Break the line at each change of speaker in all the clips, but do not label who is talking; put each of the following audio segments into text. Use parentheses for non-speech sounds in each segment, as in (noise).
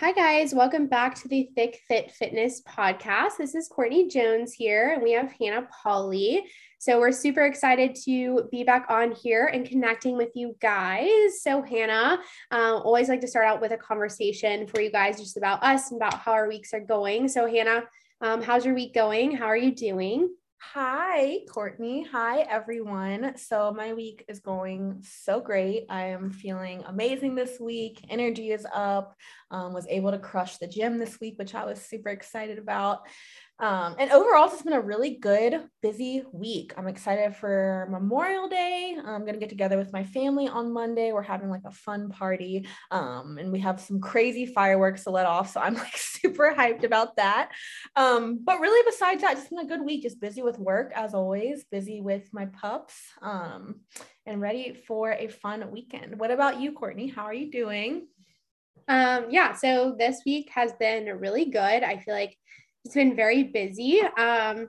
Hi, guys. Welcome back to the Thiccfit Fitness podcast. This is Courtney Jones here, and we have Hannah Polly. So, we're super excited to be back on here and connecting with you guys. So, Hannah, uh, always like to start out with a conversation for you guys just about us and about how our weeks are going. So, Hannah, um, how's your week going? How are you doing?
Hi, Courtney. Hi, everyone. So, my week is going so great. I am feeling amazing this week. Energy is up. Um, was able to crush the gym this week, which I was super excited about. Um, and overall, it's been a really good, busy week. I'm excited for Memorial Day. I'm going to get together with my family on Monday. We're having like a fun party um, and we have some crazy fireworks to let off. So I'm (laughs) like super hyped about that. Um, but really, besides that, just been a good week, just busy with work as always, busy with my pups, um, and ready for a fun weekend. What about you, Courtney? How are you doing?
Um, yeah, so this week has been really good. I feel like it's been very busy. Um,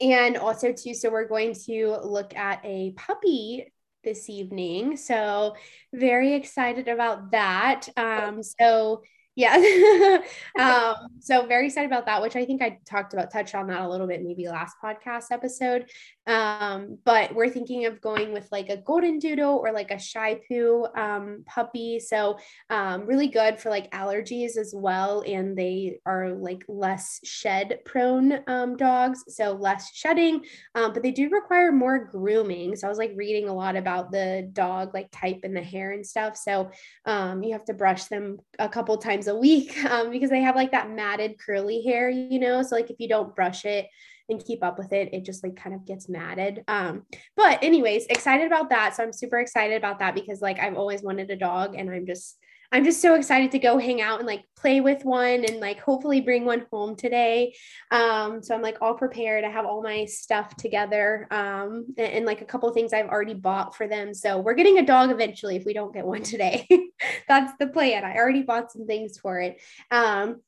and also, too, so we're going to look at a puppy this evening. So, very excited about that. Um, so, yeah. (laughs) um, so very excited about that, which I think I talked about, touched on that a little bit, maybe last podcast episode. Um, but we're thinking of going with like a golden doodle or like a Shih Tzu um, puppy. So um, really good for like allergies as well. And they are like less shed prone um, dogs. So less shedding, um, but they do require more grooming. So I was like reading a lot about the dog like type and the hair and stuff. So um, you have to brush them a couple times times a week (laughs) um, because they have like that matted curly hair, you know. So like if you don't brush it and keep up with it, it just like kind of gets matted. Um, but anyways, excited about that. So I'm super excited about that because like I've always wanted a dog and I'm just I'm just so excited to go hang out and like play with one and like hopefully bring one home today. Um, so I'm like all prepared. I have all my stuff together um, and, and like a couple things I've already bought for them. So we're getting a dog eventually if we don't get one today. (laughs) That's the plan. I already bought some things for it. Um,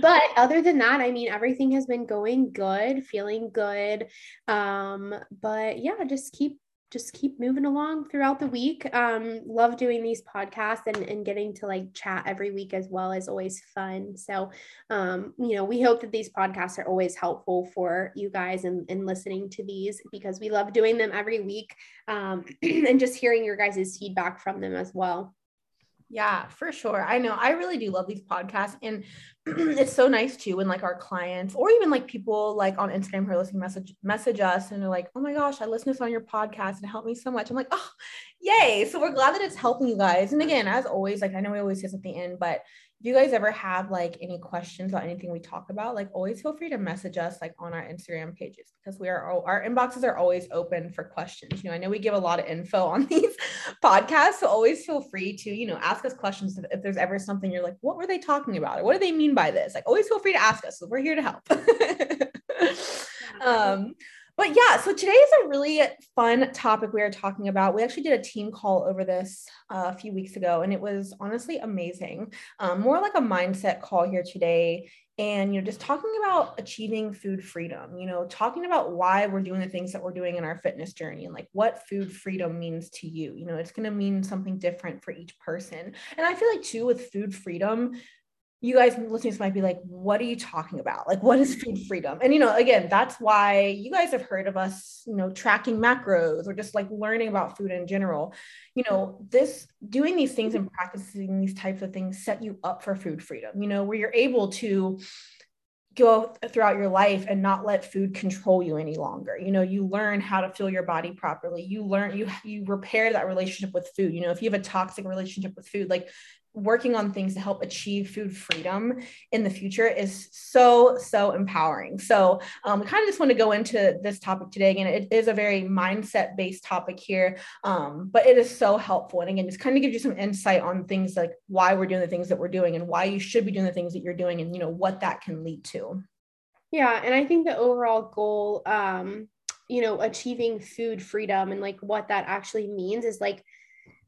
but other than that i mean everything has been going good feeling good um but yeah just keep just keep moving along throughout the week. Um, love doing these podcasts and, and getting to like chat every week as well is always fun. So, um, you know, we hope that these podcasts are always helpful for you guys and, listening to these because we love doing them every week um, (clears throat) and just hearing your guys' feedback from them as well.
Yeah, for sure. I know. I really do love these podcasts. And (clears throat) it's so nice too when like our clients or even like people like on Instagram who are listening message message us and they're like, oh my gosh, I listened to this on your podcast and it helped me so much. I'm like, oh, yay. So we're glad that it's helping you guys. And again, as always, like I know we always say at the end, but if you guys ever have like any questions about anything we talk about, like always feel free to message us like on our Instagram pages because we are our inboxes are always open for questions. You know, I know we give a lot of info on (laughs) these podcasts, so always feel free to, you know, ask us questions if, if there's ever something you're like, what were they talking about? Or what do they mean by this? Like always feel free to ask us. We're here to help. (laughs) um but yeah, so today is a really fun topic we are talking about. We actually did a team call over this uh, a few weeks ago, and it was honestly amazing. Um, more like a mindset call here today. And, you know, just talking about achieving food freedom, you know, talking about why we're doing the things that we're doing in our fitness journey and like what food freedom means to you. You know, it's going to mean something different for each person. And I feel like, too, with food freedom, you guys listening to might be like, what are you talking about? Like, what is food freedom? And, you know, again, that's why you guys have heard of us, you know, tracking macros or just like learning about food in general. You know, this doing these things and practicing these types of things set you up for food freedom, you know, where you're able to go throughout your life and not let food control you any longer you know you learn how to fuel your body properly you learn you you repair that relationship with food you know if you have a toxic relationship with food like working on things to help achieve food freedom in the future is so so empowering. So um, we kind of just want to go into this topic today. Again it is a very mindset based topic here um, but it is so helpful. And again just kind of gives you some insight on things like why we're doing the things that we're doing and why you should be doing the things that you're doing and you know what that can lead to.
Yeah and i think the overall goal um you know achieving food freedom and like what that actually means is like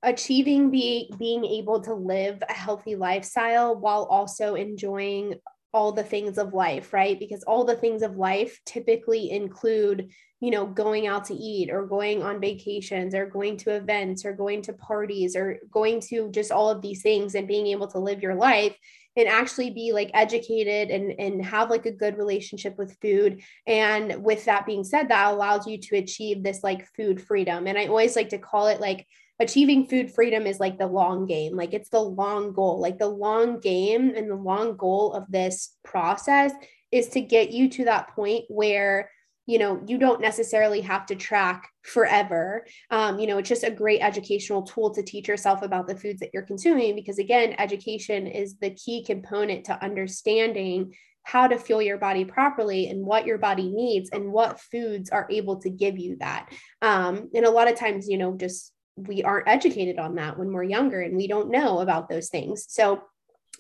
achieving be, being able to live a healthy lifestyle while also enjoying all the things of life, right? Because all the things of life typically include, you know, going out to eat or going on vacations or going to events or going to parties or going to just all of these things and being able to live your life and actually be like educated and and have like a good relationship with food and with that being said that allows you to achieve this like food freedom and i always like to call it like achieving food freedom is like the long game like it's the long goal like the long game and the long goal of this process is to get you to that point where you know you don't necessarily have to track forever. Um, you know it's just a great educational tool to teach yourself about the foods that you're consuming because again education is the key component to understanding how to fuel your body properly and what your body needs and what foods are able to give you that. Um, and a lot of times you know just we aren't educated on that when we're younger and we don't know about those things. So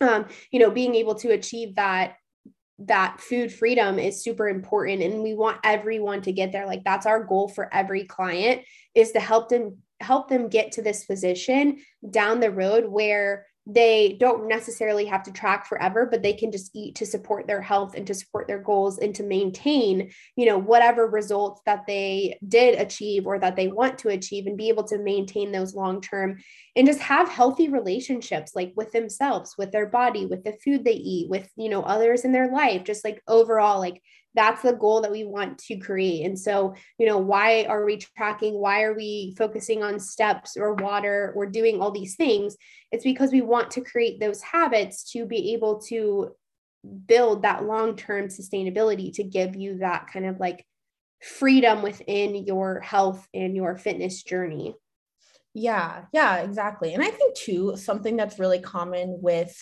um, you know being able to achieve that that food freedom is super important and we want everyone to get there. Like that's our goal for every client is to help them help them get to this position down the road where they don't necessarily have to track forever but they can just eat to support their health and to support their goals and to maintain you know whatever results that they did achieve or that they want to achieve and be able to maintain those long term and just have healthy relationships like with themselves with their body with the food they eat with you know others in their life just like overall like that's the goal that we want to create. And so, you know, why are we tracking? Why are we focusing on steps or water or doing all these things? It's because we want to create those habits to be able to build that long term sustainability to give you that kind of like freedom within your health and your fitness journey.
Yeah, yeah, exactly. And I think too, something that's really common with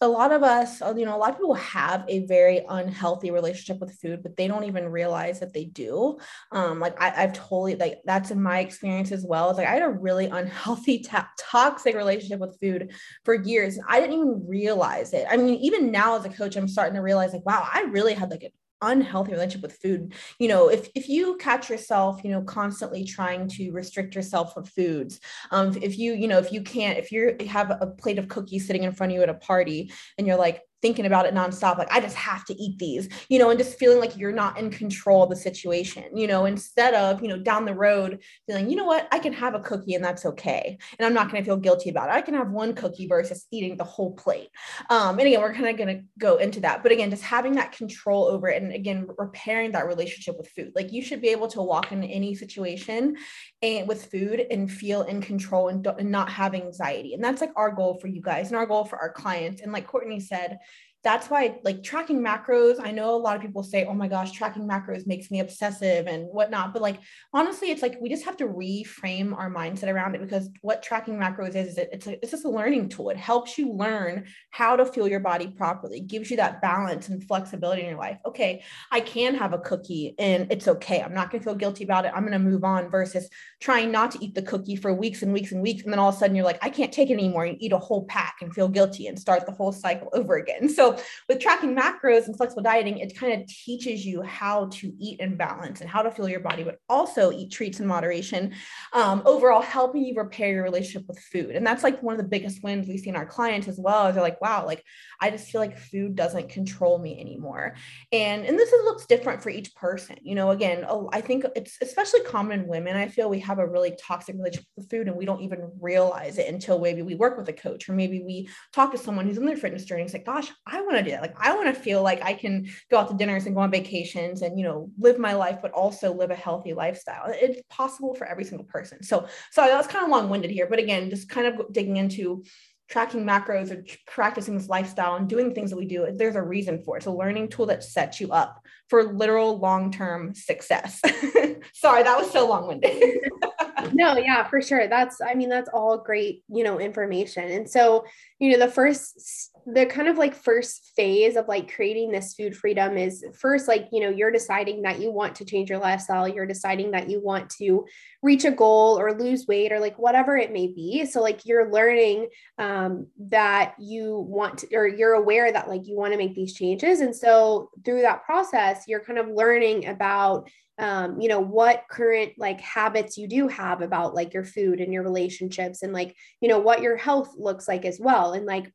a lot of us, uh, you know, a lot of people have a very unhealthy relationship with food, but they don't even realize that they do. Um, like I, have totally like that's in my experience as well. It's like I had a really (laughs) unhealthy, toxic relationship with food for years. and I didn't even realize it. I mean, even now as a coach, I'm starting to realize like, wow, I really had like an unhealthy relationship with food. You know if if you catch yourself you know constantly trying to restrict yourself of foods um if you you know if you can't if you have a plate of cookies sitting in front of you at a party and you're like thinking about it nonstop, like I just have to eat these, you know, and just feeling like you're not in control of the situation, you know, instead of, you know, down the road feeling, you know what, I can have a cookie and that's okay. And I'm not going to feel guilty about it. I can have one cookie versus eating the whole plate. Um, and again, we're kind of going to go into that. But again, just having that control over it and again, repairing that relationship with food. Like you should be able to walk in any situation and with food and feel in control and, and not have anxiety. And that's like our goal for you guys and our goal for our clients. And like Courtney said, that's why like tracking macros i know a lot of people say oh my gosh tracking macros makes me obsessive and whatnot but like honestly it's like we just have to reframe our mindset around it because what tracking macros is, is it, it's, a, it's just a learning tool. It helps you learn how to fuel your body properly. It gives you that balance and flexibility in your life. Okay i can have a cookie and it's okay. I'm not going to feel guilty about it. I'm going to move on versus trying not to eat the cookie for weeks and weeks and weeks and then all of a sudden you're like i can't take it anymore and eat a whole pack and feel guilty and start the whole cycle over again. (laughs) So with tracking macros and flexible dieting, it kind of teaches you how to eat in balance and how to fuel your body, but also eat treats in moderation. Um, overall, helping you repair your relationship with food. And that's like one of the biggest wins we see in our clients as well. Is they're like, wow, like I just feel like food doesn't control me anymore. And and this is, looks different for each person. You know, again, I think it's especially common in women. I feel we have a really toxic relationship with food and we don't even realize it until maybe we work with a coach or maybe we talk to someone who's in their fitness journey. It's like, gosh, I want to do that. Like I want to feel like I can go out to dinners and go on vacations and you know live my life, but also live a healthy lifestyle. It's possible for every single person. So sorry, that was kind of long-winded here, but again, just kind of digging into tracking macros or practicing this lifestyle and doing things that we do, there's a reason for it. It's a learning tool that sets you up for literal long-term success. (laughs) Sorry, that was so long-winded. (laughs)
no, yeah, for sure. That's I mean, that's all great, you know, information. And so, you know, the first the kind of like first phase of like creating this food freedom is first like you know you're deciding that you want to change your lifestyle you're deciding that you want to reach a goal or lose weight or like whatever it may be. So like you're learning um, that you want to, or you're aware that like you want to make these changes. And so through that process you're kind of learning about um, you know what current like habits you do have about like your food and your relationships and like you know what your health looks like as well. And like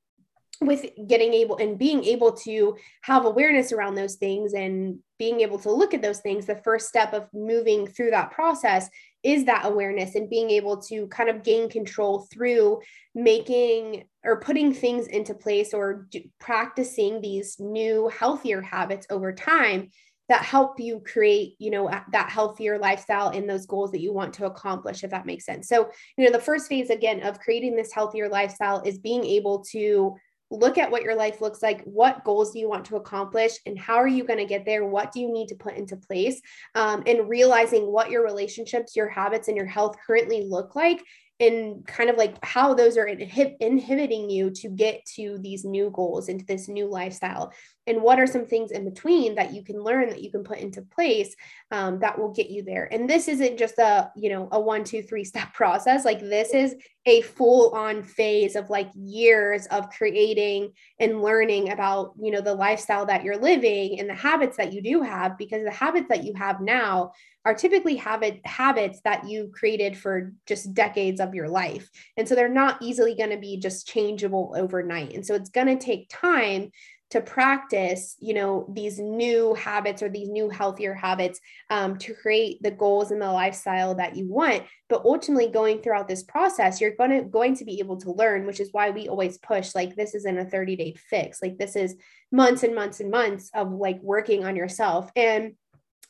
with getting able and being able to have awareness around those things and being able to look at those things, the first step of moving through that process is that awareness and being able to kind of gain control through making or putting things into place or do, practicing these new healthier habits over time that help you create you know that healthier lifestyle and those goals that you want to accomplish if that makes sense. So you know the first phase again of creating this healthier lifestyle is being able to look at what your life looks like what goals do you want to accomplish and how are you going to get there? What do you need to put into place um, and realizing what your relationships your habits and your health currently look like and kind of like how those are inhib- inhibiting you to get to these new goals into this new lifestyle. And what are some things in between that you can learn that you can put into place um, that will get you there? And this isn't just a you know a one two three step (laughs) process. Like this is a full on phase of like years of creating and learning about you know the lifestyle that you're living and the habits that you do have because the habits that you have now are typically habit habits that you created for just decades of your life. And so they're not easily going to be just changeable overnight. And so it's going to take time to practice you know these new habits or these new healthier habits um, to create the goals and the lifestyle that you want. But ultimately going throughout this process you're going to going to be able to learn which is why we always push like this isn't a 30 day fix. Like this is months and months and months of like working on yourself. And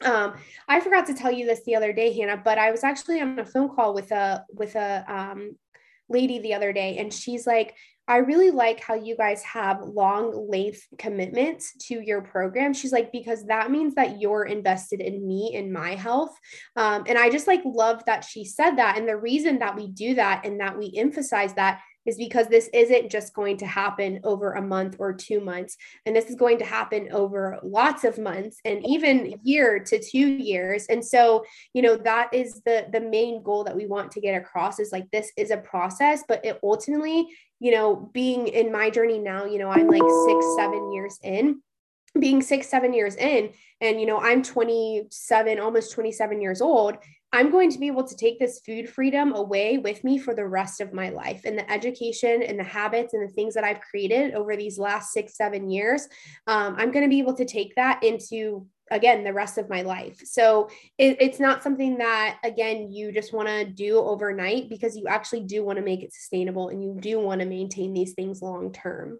um, I forgot to tell you this the other day, Hannah, but I was actually on a phone call with a with a um, lady the other day, and she's like, I really like how you guys have long length commitments to your program. She's like, because that means that you're invested in me and my health. Um, and I just like love that she said that. And the reason that we do that and that we emphasize that is because this isn't just going to happen over a month or two months. And this is going to happen over lots of months and even year to two years. And so you know that is the the main goal that we want to get across is like this is a process but it ultimately you know being in my journey now you know i'm like six seven years in being six seven years in and you know i'm 27 almost 27 years old I'm going to be able to take this food freedom away with me for the rest of my life. And the education and the habits and the things that I've created over these last six, seven years, um, I'm going to be able to take that into again the rest of my life. So it, it's not something that again you just want to do overnight because you actually do want to make it sustainable and you do want to maintain these things long term.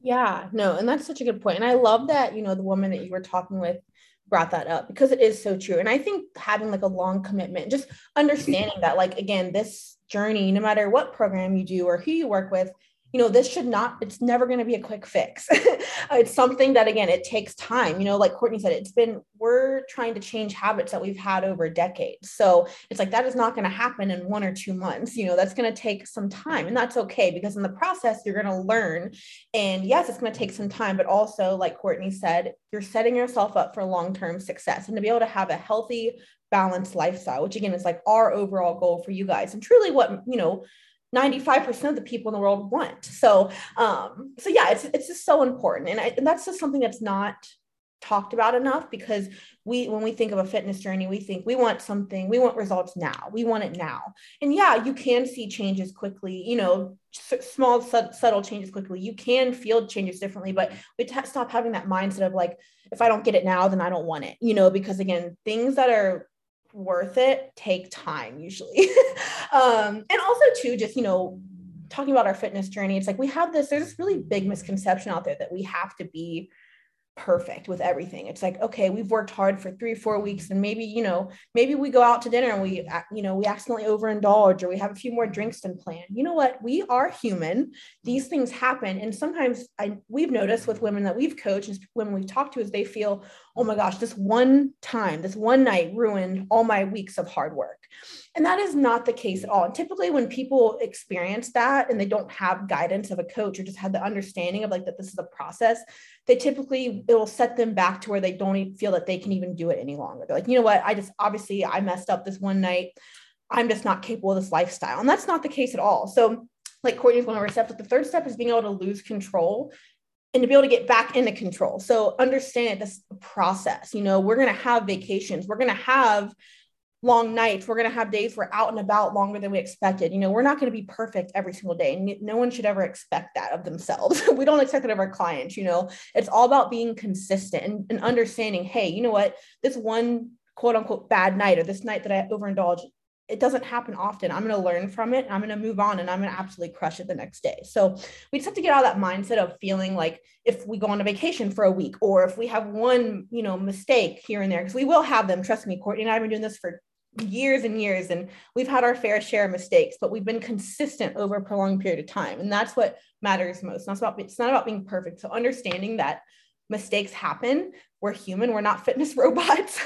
Yeah no and that's such a good point. And i love that you know the woman that you were talking with brought that up because it is so true. And I think having like a long commitment, just understanding that, like, again, this journey, no matter what program you do or who you work with, you know this should not it's never going to be a quick fix. (laughs) Uh, it's something that again it takes time you know like courtney said it's been we're trying to change habits that we've had over decades. So it's like that is not going to happen in one or two months you know that's going to take some time and that's okay because in the process you're going to learn. And yes it's going to take some time but also like courtney said you're setting yourself up for long-term success and to be able to have a healthy balanced lifestyle which again is like our overall goal for you guys and truly what you know 95% of the people in the world want. So, um, so yeah, it's, it's just so important. And, I, and that's just something that's not talked about enough because we, when we think of a fitness journey, we think we want something, we want results now, we want it now. And yeah, you can see changes quickly, you know, small, subtle changes quickly. You can feel changes differently, but we t- stop having that mindset of like, if I don't get it now, then I don't want it, you know, because again, things that are worth it take time usually. (laughs) um, and also too, just you know, talking about our fitness journey, it's like we have this, there's this really big misconception out there that we have to be perfect with everything. It's like, okay, we've worked hard for three, four weeks, and maybe, you know, maybe we go out to dinner and we, uh, you know, we accidentally overindulge or we have a few more drinks than planned. You know what? We are human. These things happen. And sometimes I we've noticed with women that we've coached, women we've talked to, is they feel, oh my gosh, this one time, this one night ruined all my weeks of hard work. And that is not the case at all. And typically, when people experience that and they don't have guidance of a coach or just have the understanding of like that this is a process, they typically it will set them back to where they don't feel that they can even do it any longer. They're like, you know what? I just obviously I messed up this one night. I'm just not capable of this lifestyle. And that's not the case at all. So, like Courtney's of our steps, but the third step is being able to lose control and to be able to get back into control. So understand this process. You know, we're going to have vacations. We're going to have long nights. We're going to have days we're out and about longer than we expected. You know, we're not going to be perfect every single day. And no one should ever expect that of themselves. (laughs) we don't expect that of our clients. You know, it's all about being consistent and, and understanding, hey, you know what, this one quote unquote bad night or this night that I overindulge, it doesn't happen often. I'm going to learn from it. I'm going to move on and I'm going to absolutely crush it the next day. So we just have to get out of that mindset of feeling like if we go on a vacation for a week or if we have one, you know, mistake here and there, because we will have them. Trust me, Courtney and I have been doing this for years and years and we've had our fair share of mistakes but we've been consistent over a prolonged period of time and that's what matters most it's not about it's not about being perfect so understanding that mistakes happen. We're human we're not fitness (laughs) robots.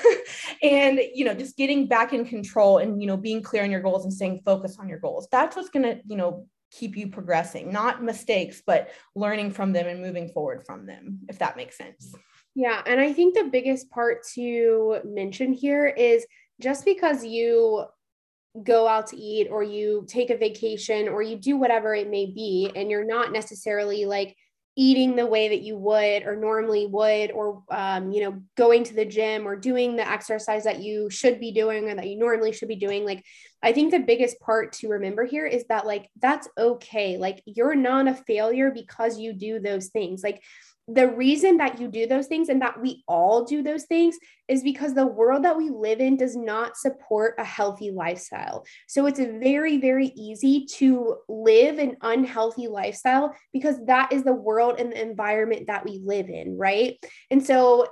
And you know just getting back in control and you know being clear on your goals and staying focused on your goals. That's what's going to you know keep you progressing not mistakes but learning from them and moving forward from them if that makes sense.
Yeah and i think the biggest part to mention here is just because you go out to eat or you take a vacation or you do whatever it may be and you're not necessarily like eating the way that you would or normally would or um, you know going to the gym or doing the exercise that you should be doing or that you normally should be doing. Like i think the biggest part to remember here is that like that's okay. Like you're not a failure because you do those things. Like the reason that you do those things and that we all do those things is because the world that we live in does not support a healthy lifestyle. So it's very, very easy to live an unhealthy lifestyle because that is the world and the environment that we live in, right? And so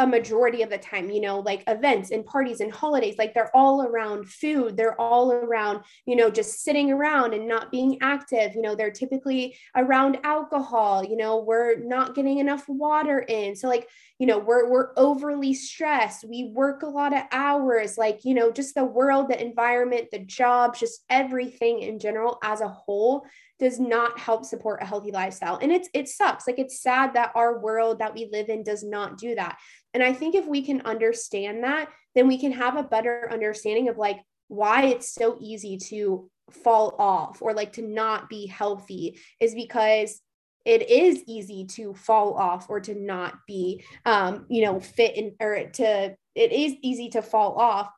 a majority of the time, you know, like events and parties and holidays, like they're all around food. They're all around, you know, just sitting around and not being active. You know, they're typically around alcohol. You know, we're not getting enough water in. So, like, you know, we're we're overly stressed. We work a lot of hours. Like, you know, just the world, the environment, the jobs, just everything in general as a whole does not help support a healthy lifestyle. And it's it sucks. Like it's sad that our world that we live in does not do that. And i think if we can understand that then we can have a better understanding of like why it's so easy to fall off or like to not be healthy is because it is easy to fall off or to not be um you know fit in or to it is easy to fall off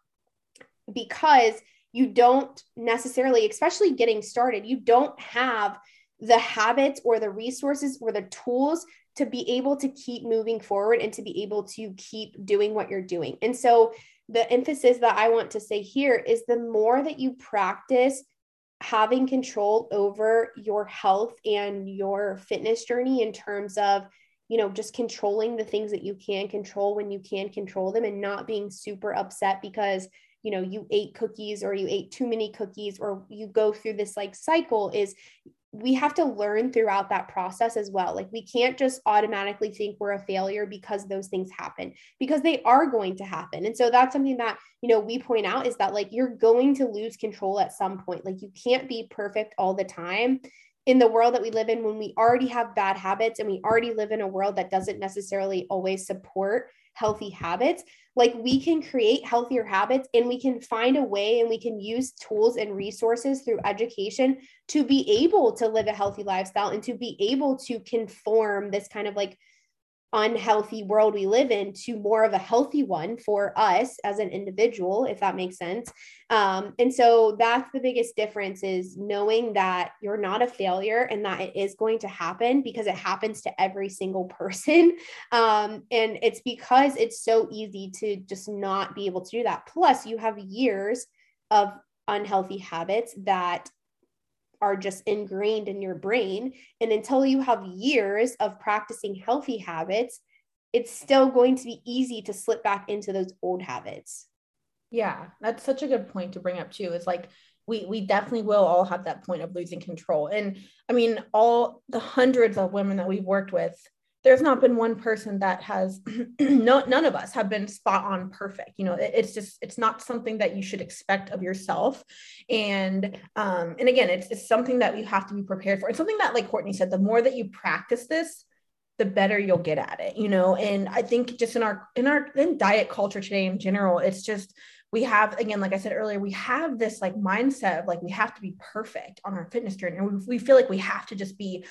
because you don't necessarily, especially getting started, you don't have the habits or the resources or the tools to be able to keep moving forward and to be able to keep doing what you're doing. And so, the emphasis that I want to say here is the more that you practice having control over your health and your fitness journey in terms of you know just controlling the things that you can control when you can control them and not being super upset because you know you ate cookies or you ate too many cookies or you go through this like cycle is we have to learn throughout that process as well. Like we can't just automatically think we're a failure because those things happen because they are going to happen. And so that's something that, you know, we point out is that like you're going to lose control at some point. Like you can't be perfect all the time in the world that we live in when we already have bad habits and we already live in a world that doesn't necessarily always support healthy habits like we can create healthier habits and we can find a way and we can use tools and resources through education to be able to live a healthy lifestyle and to be able to conform this kind of like unhealthy world we live in to more of a healthy one for us as an individual if that makes sense. Um, and so that's the biggest difference is knowing that you're not a failure and that it is going to happen because it happens to every single (laughs) person. Um, and it's because it's so easy to just not be able to do that. Plus you have years of unhealthy habits that are just ingrained in your brain. And until you have years of practicing healthy habits, it's still going to be easy to slip back into those old habits.
Yeah, that's such a good point to bring up too. Is like we we definitely will all have that point of losing control. And I mean, all the hundreds of women that we've worked with, there's not been one person that has (clears throat) no none of us have been spot on perfect you know it, it's just it's not something that you should expect of yourself. And um and again it's, it's something that you have to be prepared for. It's something that like courtney said the more that you practice this the better you'll get at it you know? And i think just in our in our in diet culture today in general it's just we have again like i said earlier we have this like mindset of like we have to be perfect on our fitness journey and we, we feel like we have to just be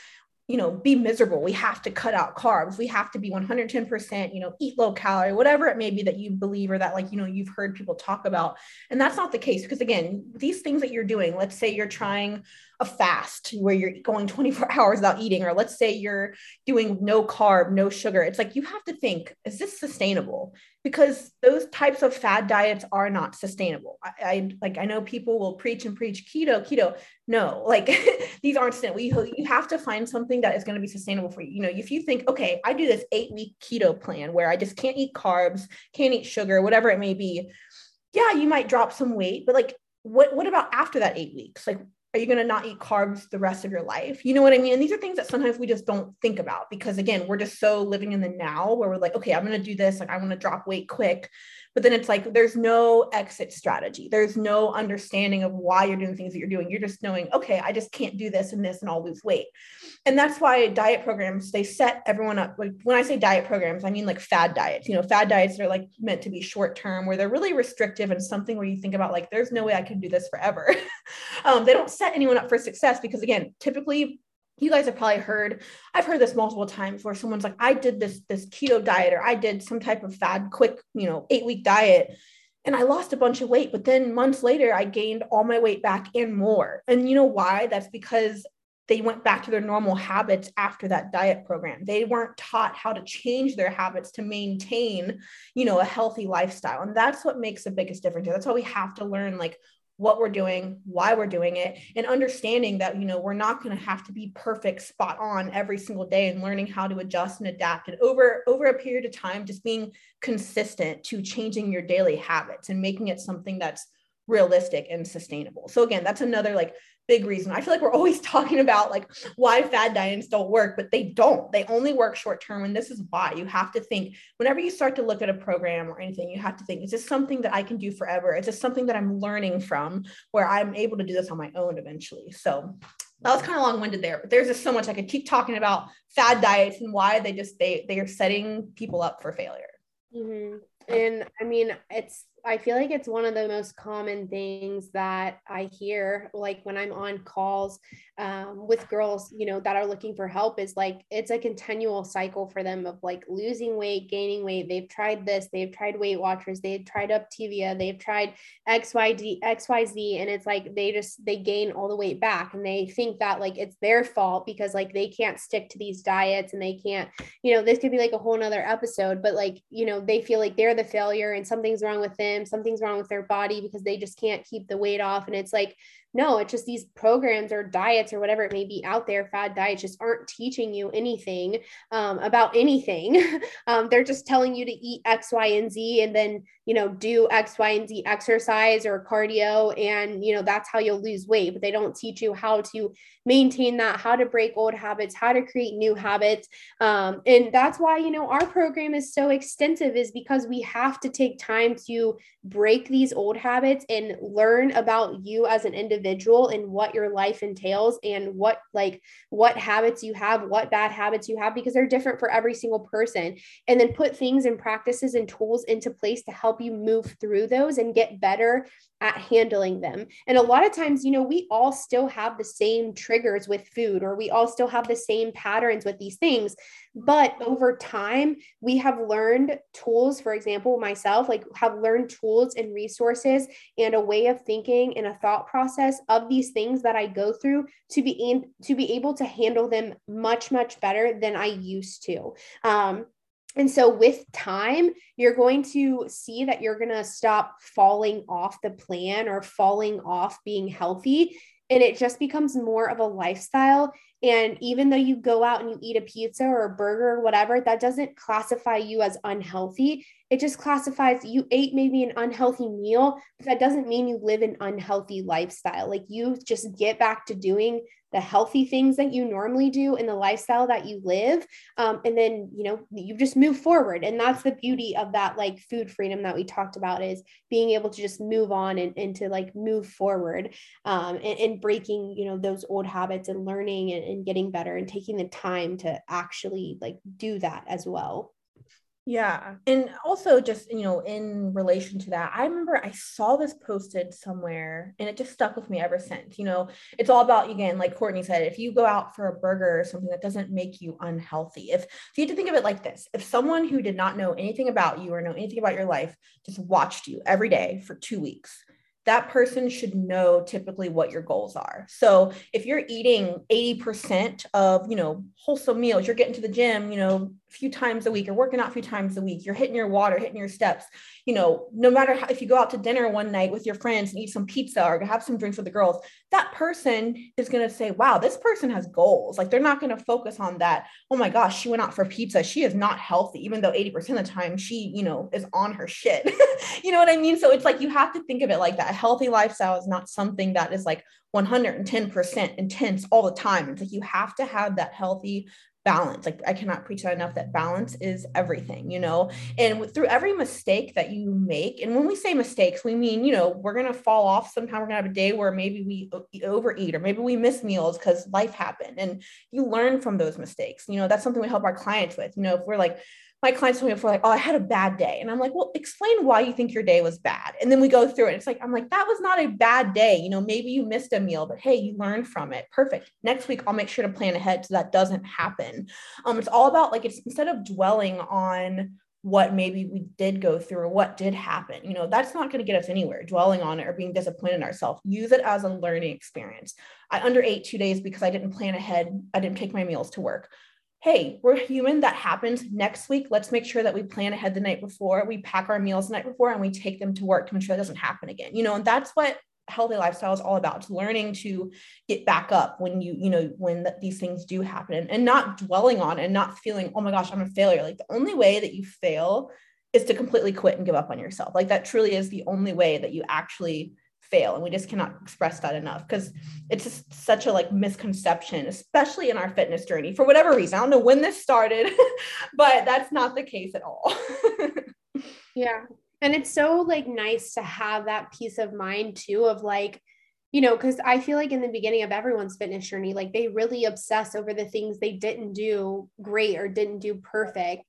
you know be miserable. We have to cut out carbs. We have to be 110% you know eat low calorie whatever it may be that you believe or that like you know you've heard people talk about. And that's not the case because again these things that you're doing let's say you're trying a fast where you're going 24 (laughs) hours without eating or let's say you're doing no carb no sugar. It's like you have to think is this sustainable? Because those types of fad diets are not sustainable. I, I like i know people will preach and preach keto keto. No (laughs) like these aren't sustainable. You, you have to find something that is going to be sustainable for you. You know if you think okay i do this eight week keto plan where i just can't eat carbs can't eat sugar whatever it may be yeah you might drop some weight but like what what about after that eight weeks? Like are you going to not eat carbs the rest of your life? You know what I mean? And these are things that sometimes we just don't think about because again, we're just so living in the now where we're like, okay, I'm going to do this. Like I want to drop weight quick. But then it's like there's no exit strategy. There's no understanding of why you're doing things that you're doing. You're just knowing, okay, I just can't do this and this and I'll lose weight. And that's why diet programs, they set everyone up. Like when I say diet programs, I mean like fad diets. You know, fad diets are like meant to be short term where they're really restrictive and something where you think about like, there's no way I can do this forever. (laughs) um, they don't set anyone up for success because again, typically you guys have probably heard i've heard this multiple times where someone's like i did this this keto diet or i did some type of fad quick you know eight week diet and i lost a bunch of weight but then months later i gained all my weight back and more. And you know why? That's because they went back to their normal habits after that diet program. They weren't taught how to change their habits to maintain you know a healthy lifestyle. And that's what makes the biggest difference that's why we have to learn like what we're doing, why we're doing it, and understanding that, you know, we're not going to have to be perfect, spot on every single day and learning how to adjust and adapt. And over, over a period of time, just being consistent to changing your daily habits and making it something that's realistic and sustainable. So again, that's another like big reason. I feel like we're (laughs) always talking about like why fad diets don't work, but they don't. They only work short term. And this is why you have to think whenever you start to look at a program or anything, you have to think, is this something that I can do forever? Is this something that I'm learning from where I'm able to do this on my own eventually? So that was kind of long-winded there, but there's just so much I could keep talking about fad diets and why they just they they are setting people up for failure.
Mm-hmm. And I mean, it's I feel like it's one of the most common things that I hear, like when I'm on calls um, with girls, you know, that are looking for help, is like it's a continual cycle for them of like losing weight, gaining weight. They've tried this, they've tried Weight Watchers, they've tried Optavia, they've tried XYZ, XYZ, and it's like they just they gain all the weight back, and they think that like it's their fault because like they can't stick to these diets and they can't, you know, this could be like a whole nother episode, but like you know they feel like they're the failure and something's wrong with them something's wrong with their body because they just can't keep the weight off. And it's like no it's just these programs or diets or whatever it may be out there fad diets just aren't teaching you anything um, about anything. (laughs) Um, they're just telling you to eat x y and z and then you know do x y and z exercise or cardio and you know that's how you'll lose weight. But they don't teach you how to maintain that how to break old habits how to create new habits. Um, and that's why you know our program is so extensive is because we have to take time to break these old habits and learn about you as an individual and what your life entails and what like what habits you have what bad habits you have because they're different for every single person. And then put things and practices and tools into place to help you move through those and get better at handling them. And a lot of times, you know, we all still have the same triggers with food, or we all still have the same patterns with these things. But over time, we have learned tools, for example, myself, like have learned tools and resources and a way of thinking and a thought process of these things that I go through to be in, to be able to handle them much, much better than I used to. Um, and so, with time, you're going to see that you're going to stop falling off the plan or falling off being healthy. And it just becomes more of a lifestyle. And even though you go out and you eat a pizza or a burger or whatever, that doesn't classify you as unhealthy. It just classifies you ate maybe an unhealthy meal, but that doesn't mean you live an unhealthy lifestyle. Like you just get back to doing the healthy things that you normally do in the lifestyle that you live um, and then you know you just move forward and that's the beauty of that like food freedom that we talked about is being able to just move on and, and to like move forward um, and, and, breaking you know those old habits and learning and, and getting better and taking the time to actually like do that as well
Yeah. And also just, you know, in relation to that, I remember I saw this posted somewhere and it just stuck with me ever since. You know, it's all about again, like Courtney said, if you go out for a burger or something that doesn't make you unhealthy. If, if you have to think of it like this, if someone who did not know anything about you or know anything about your life just watched you every day for two weeks, that person should know typically what your goals are. So if you're eating 80% of, you know, wholesome meals, you're getting to the gym, you know, few times a week, you're working out a few times a week, you're hitting your water, hitting your steps, you know, no matter how, if you go out to dinner one night with your friends and eat some pizza or have some drinks with the girls, that person is going to say, wow, this person has goals. Like they're not going to focus on that. Oh my gosh, she went out for pizza. She is not healthy, even though 80% of the time she, you know, is on her shit. (laughs) you know what I mean? So it's like you have to think of it like that. A healthy lifestyle is not something that is like 110% intense all the time. It's like you have to have that healthy balance. Like I cannot preach that enough that balance is everything, you know. And through every mistake that you make, and when we say mistakes, we mean, you know, we're going to fall off sometime we're going to have a day where maybe we overeat or maybe we miss meals cuz life happened and you learn from those mistakes. You know, that's something we help our clients with. You know, if we're like my clients told me before, like, oh, I had a bad day. And I'm like, well, explain why you think your day was bad. And then we go through it. It's like, I'm like, that was not a bad day. You know, maybe you missed a meal, but hey, you learned from it. Perfect. Next week, I'll make sure to plan ahead so that doesn't happen. Um, it's all about like, it's instead of dwelling on what maybe we did go through or what did happen, you know, that's not going to get us anywhere, dwelling on it or being disappointed in ourselves. Use it as a learning experience. I underate two days because I didn't plan ahead. I didn't take my meals to work hey, we're human. That happens next week. Let's make sure that we plan ahead the night before. We pack our meals the night before and we take them to work to make sure that doesn't happen again. You know, and that's what healthy lifestyle is all about. Learning to get back up when you, you know, when the, these things do happen and not dwelling on and not feeling, oh my gosh, I'm a failure. Like the only way that you fail is to completely quit and give up on yourself. Like that truly is the only way that you actually fail and we just cannot express that enough because it's just such a like misconception especially in our fitness journey for whatever reason. I don't know when this started (laughs) but that's not the case at all. (laughs)
Yeah. And it's so like nice to have that peace of mind too of like you know because i feel like in the beginning of everyone's fitness journey like they really obsess over the things they didn't do great or didn't do perfect.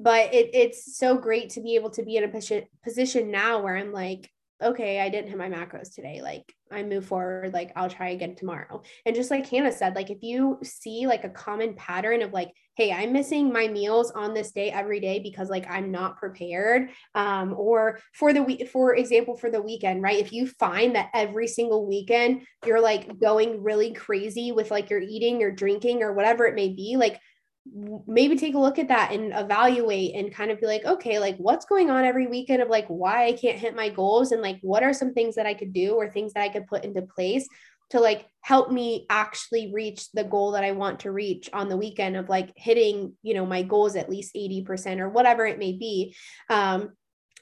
But it, it's so great to be able to be in a position position now where i'm like okay, I didn't hit my macros today. Like I move forward, like I'll try again tomorrow. And just like Hannah said, like if you see like a common pattern of like, hey, I'm missing my meals on this day every day because like I'm not prepared. Um, or for the week, for example, for the weekend, right? If you find that every single weekend you're like going really crazy with like your eating or drinking or whatever it may be, like maybe take a look at that and evaluate and kind of be like okay like what's going on every weekend of like why i can't hit my goals and like what are some things that i could do or things that i could put into place to like help me actually reach the goal that i want to reach on the weekend of like hitting you know my goals at least 80% or whatever it may be. Um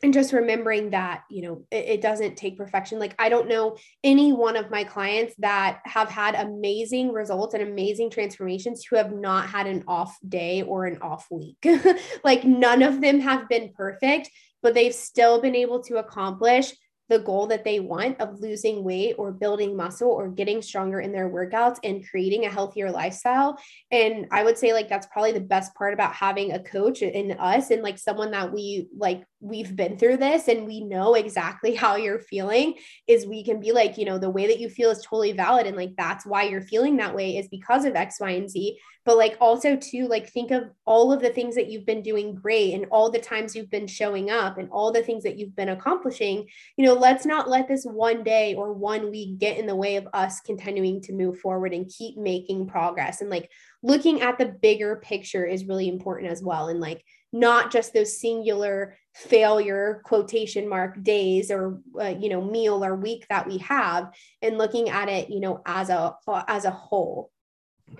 and just remembering that you know it, it, doesn't take perfection like i don't know any one of my clients that have had amazing results and amazing transformations who have not had an off day or an off week (laughs) like none of them have been perfect but they've still been able to accomplish the goal that they want of losing weight or building muscle or getting stronger in their workouts and creating a healthier lifestyle. And I would say like that's probably the best part about having a coach in us and like someone that we like we've been through this and we know exactly (laughs) how you're feeling is we can be like, you know, the way that you feel is totally valid and like that's why you're feeling that way is because of X, Y, and Z. But like also to like think of all of the things that you've been doing great and all the times you've been showing up and all the things that you've been accomplishing you know let's not let this one day or one week get in the way of us continuing to move forward and keep making progress. And like looking at the bigger picture is really important as well. And like not just those singular failure quotation mark days or uh, you know meal or week that we have and looking at it you know as a as a whole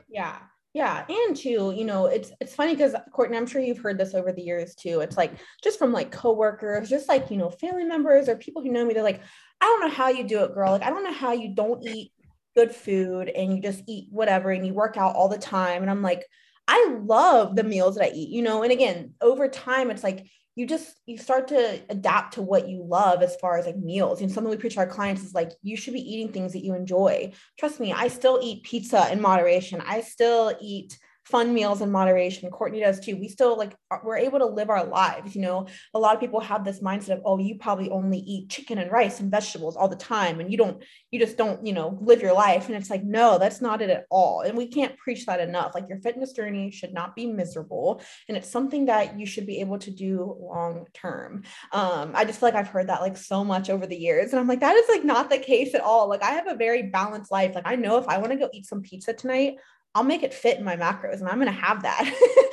yeah yeah, and too, you know, it's it's funny because Courtney, I'm sure you've heard this over the years too. It's like just from like coworkers, just like you know, family members or people who know me. They're like, I don't know how you do it, girl. Like, I don't know how you don't eat good food and you just eat whatever and you work out all the time. And I'm like, I love the meals that I eat, you know. And again, over time, it's like you just you start to adapt to what you love as far as like meals and something we preach to our clients is like you should be eating things that you enjoy trust me i still eat pizza in moderation i still eat fun meals in moderation. Courtney does too. We still like we're able to live our lives. You know, a lot of people have this mindset of, oh, you probably only eat chicken and rice and vegetables all the time, and you don't, you just don't, you know, live your life. And it's like, no, that's not it at all. And we can't preach that enough. Like your fitness journey should not be miserable, and it's something that you should be able to do long term. Um, I just feel like I've heard that like so much over the years, and I'm like, that is like not the case at all. Like I have a very balanced life. Like I know if I want to go eat some pizza tonight, I'll make it fit in my macros and I'm going to have that.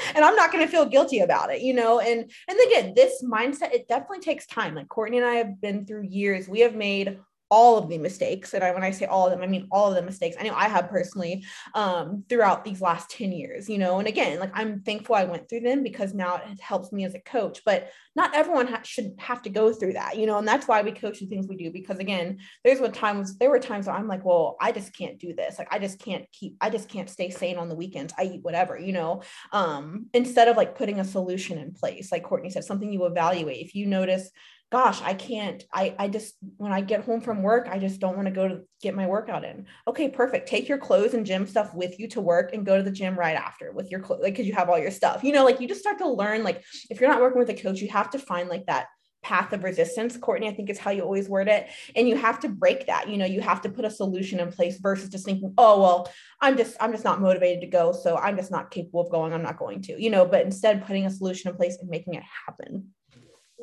(laughs) and I'm not going to feel guilty about it, you know? And, and again, this mindset, it definitely takes time. Like Courtney and I have been through years. We have made all of the mistakes. And I, when I say all of them, I mean all of the mistakes I know I have personally um, throughout these last 10 years, you know, and again, like I'm thankful I went through them because now it helps me as a coach, but not everyone ha- should have to go through that, you know, and that's why we coach the things we do. Because again, there's what times, there were times where I'm like, well, I just can't do this. Like, I just can't keep, I just can't stay sane on the weekends. I eat whatever, you know, um, instead of like putting a solution in place, like Courtney said, something you evaluate. If you notice gosh, I can't, I, I just, when I get home from work, I just don't want to go to get my workout in. Okay, perfect. Take your clothes and gym stuff with you to work and go to the gym right after with your clothes, like, cause you have all your stuff, you know, like you just start to learn, like, if you're not working with a coach, you have to find like that path of resistance courtney i think is how you always word it and you have to break that you know you have to put a solution in place versus just thinking oh well i'm just i'm just not motivated to go so i'm just not capable of going i'm not going to you know but instead putting a solution in place and making it happen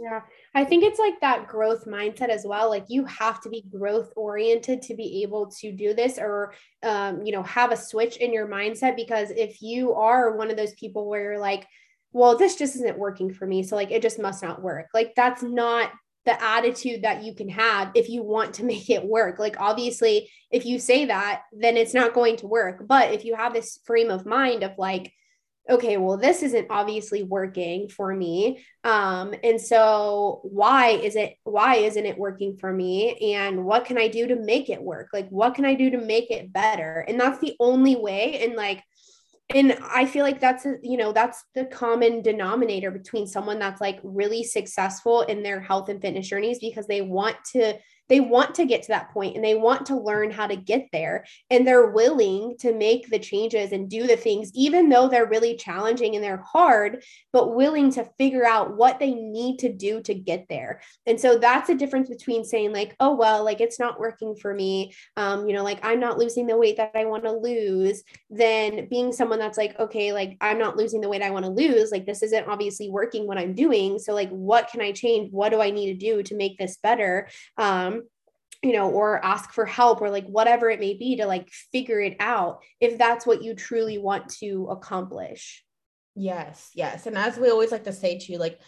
yeah I think it's like that growth mindset as well. Like you have to be growth oriented to be able to do this or, um, you know, have a switch in your mindset. Because if you are one of those people where you're like, well, this just isn't working for me. So, like, it just must not work. Like, that's not the attitude that you can have if you want to (laughs) make it work. Like, obviously, if you say that, then it's not going to work. But if you have this frame of mind of like, okay, well, this isn't obviously working for me. Um, and so why is it, why isn't it working for me? And what can I do to make it work? Like, what can I do to make it better? And that's the only way. And like, and I feel like that's, a, you know, that's the common denominator between someone that's like really successful in their health and fitness journeys because they want to they want to get to that point and they want to learn how to get there. And they're willing to make the changes and do the things even though they're really challenging and they're hard but willing to figure out what they need to do to get there. And so that's a difference between saying like oh well like it's not working for me. Um you know like i'm not losing the weight that i want to lose than being someone that's like okay like i'm not losing the weight i want to lose. Like this isn't obviously working what i'm doing. So like what can i change? What do i need to do to make this better? Um you know, or ask for help or like whatever it may be to like figure it out if that's what you truly want to accomplish.
Yes, yes. And as we always like to say to you, like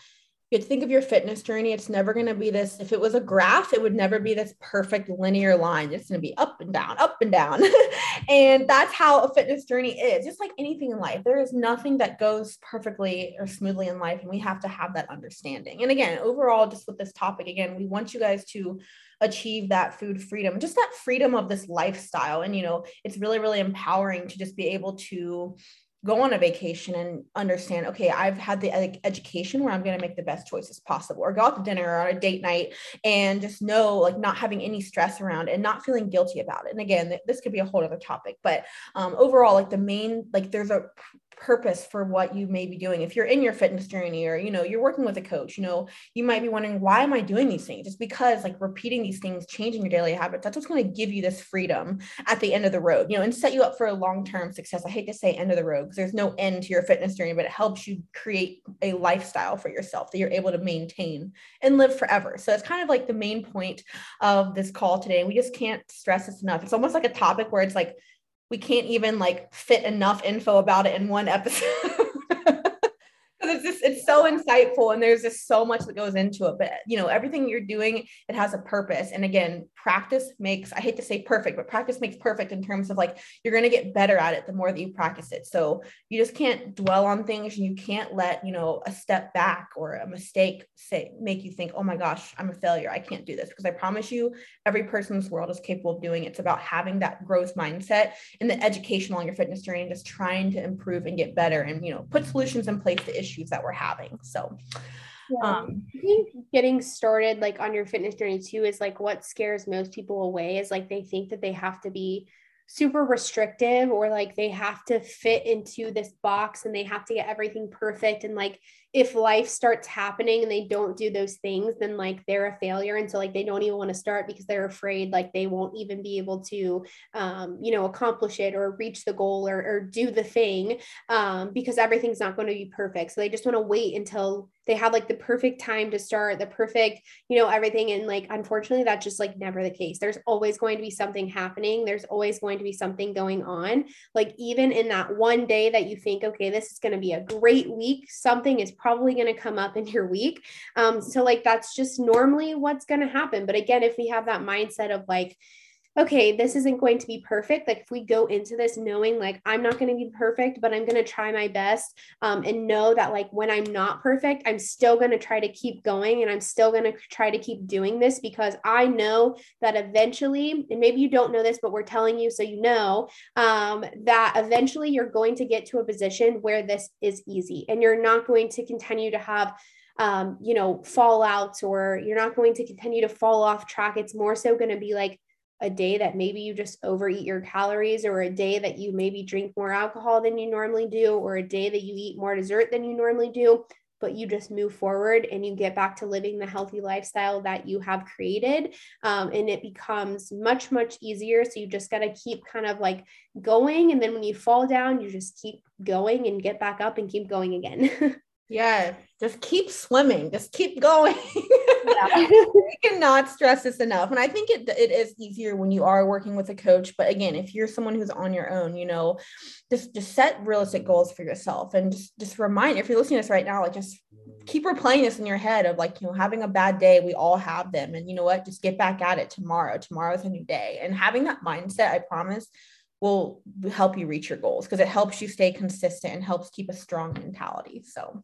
you think of your fitness journey, it's never going to be this. If it was a graph, it would never be this perfect linear line. It's going to be up and down, up and down. (laughs) and that's how a fitness journey is. Just like anything in life, there is nothing that goes perfectly or smoothly in life. And we have to have that understanding. And again, overall, just with this topic, again, we want you guys to achieve that food freedom, just that freedom of this lifestyle. And, you know, it's really, really empowering to just be able to go on a vacation and understand okay i've had the ed- education where i'm going to make the best choices possible or go out to dinner or on a date night and just know like not having any stress around and not feeling guilty about it. And again th- this could be a whole other topic but um, overall like the main like there's a purpose for what you may be doing. If you're in your fitness journey or you know you're working with a coach you know you might be wondering why am i doing these things? Just because like repeating these things changing your daily habits that's what's going to give you this freedom at the end of the road you know and set you up for a long-term success. I hate to say end of the road because there's no end to your fitness journey but it helps you create a lifestyle for yourself that you're able to maintain and live forever. So it's kind of like the main point of this call today. We just can't stress this enough. It's almost like a topic where it's like we can't even like fit enough info about it in one episode. (laughs) it's just it's so insightful and there's just so much that goes into it but you know everything you're doing it has a purpose. And again practice makes i hate to say perfect but practice makes perfect in terms of like you're going to get better at it the more that you practice it. So you just can't dwell on things and you can't let you know a step back or a mistake say make you think oh my gosh i'm a failure. I can't do this. Because i promise you every person in this world is capable of doing it. It's about having that growth mindset and the education along your fitness journey and just trying to improve and get better and you know put solutions in place to issues that we're having so
yeah. Um, I think getting started like on your fitness journey too is like what scares most people away is like they think that they have to be super restrictive or like they have to fit into this box and they have to get everything perfect and like if life starts happening and they don't do those things then like they're a failure and so like they don't even want to start because they're afraid like they won't even be able to um, you know accomplish it or reach the goal or, or do the thing um, because everything's not going to be perfect. So they just want to wait until they have like the perfect time to start the perfect you know everything and like unfortunately that's just like never the case. There's always going to be something happening. There's always going to be something going on. Like even in that one day that you think okay this is going to be a great week something is probably going to come up in your week. Um so like that's just normally what's going to happen. But again if we have that mindset of like okay, this isn't going to be perfect. Like if we go into this knowing like I'm not going to be perfect, but I'm going to try my best um, and know that like when I'm not perfect, I'm still going to try to keep going and I'm still going to try to keep doing this because I know that eventually, and maybe you don't know this, but we're telling you so you know um, that eventually you're going to get to a position where this is easy and you're not going to continue to have um, you know, fallouts or you're not going to continue to fall off track. It's more so going to be like, a day that maybe you just overeat your calories, or a day that you maybe drink more alcohol than you normally do, or a day that you eat more dessert than you normally do, but you just move forward and you get back to living the healthy lifestyle that you have created. Um, and it becomes much, much easier. So you just got to keep kind of like going. And then when you fall down, you just keep going and get back up and keep going again. (laughs)
Yeah, just keep swimming, just keep going. (laughs) Yeah. we cannot stress this enough. And I think it, it is easier when you are working with a coach. But again, if you're someone who's on your own, you know, just just set realistic goals for yourself and just, just remind if you're listening to this right now, like just keep replaying this in your head of like, you know, having a bad day, we all have them. And you know what? Just get back at it tomorrow. Tomorrow's a new day. And having that mindset, I promise will help you reach your goals because it helps you stay consistent and helps keep a strong mentality. So,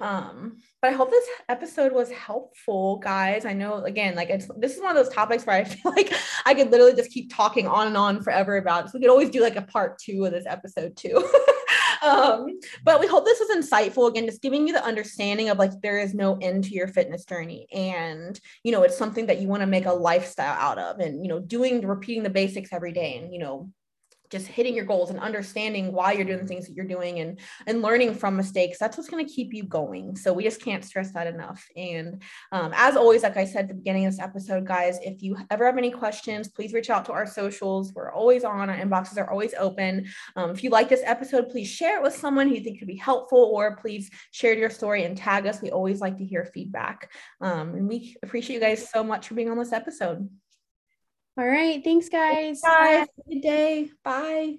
um, but I hope this episode was helpful, guys. I know again, like it's this is one of those topics where I (laughs) feel like I could literally just keep talking on and on forever about. It. So we could always do like a part two of this episode too. (laughs) um, but we hope this was insightful. Again, just giving you the understanding of like there is no end to your fitness journey, and you know it's something that you want to make a lifestyle out of, and you know doing repeating the basics every day, and you know just hitting your goals and understanding why you're doing the things that you're doing and and learning from mistakes that's what's going to keep you going. So we just can't stress that enough. And um, as always like i said at the beginning of this episode guys if you ever have any questions please reach out to our socials. We're always on. Our inboxes are always open. Um, if you like this episode please share it with someone who you think could be helpful or please share your story and tag us. We always like to hear feedback. Um, and we appreciate you guys so much for being on this episode
all right. Thanks, guys.
Thanks, guys. Good day. Bye.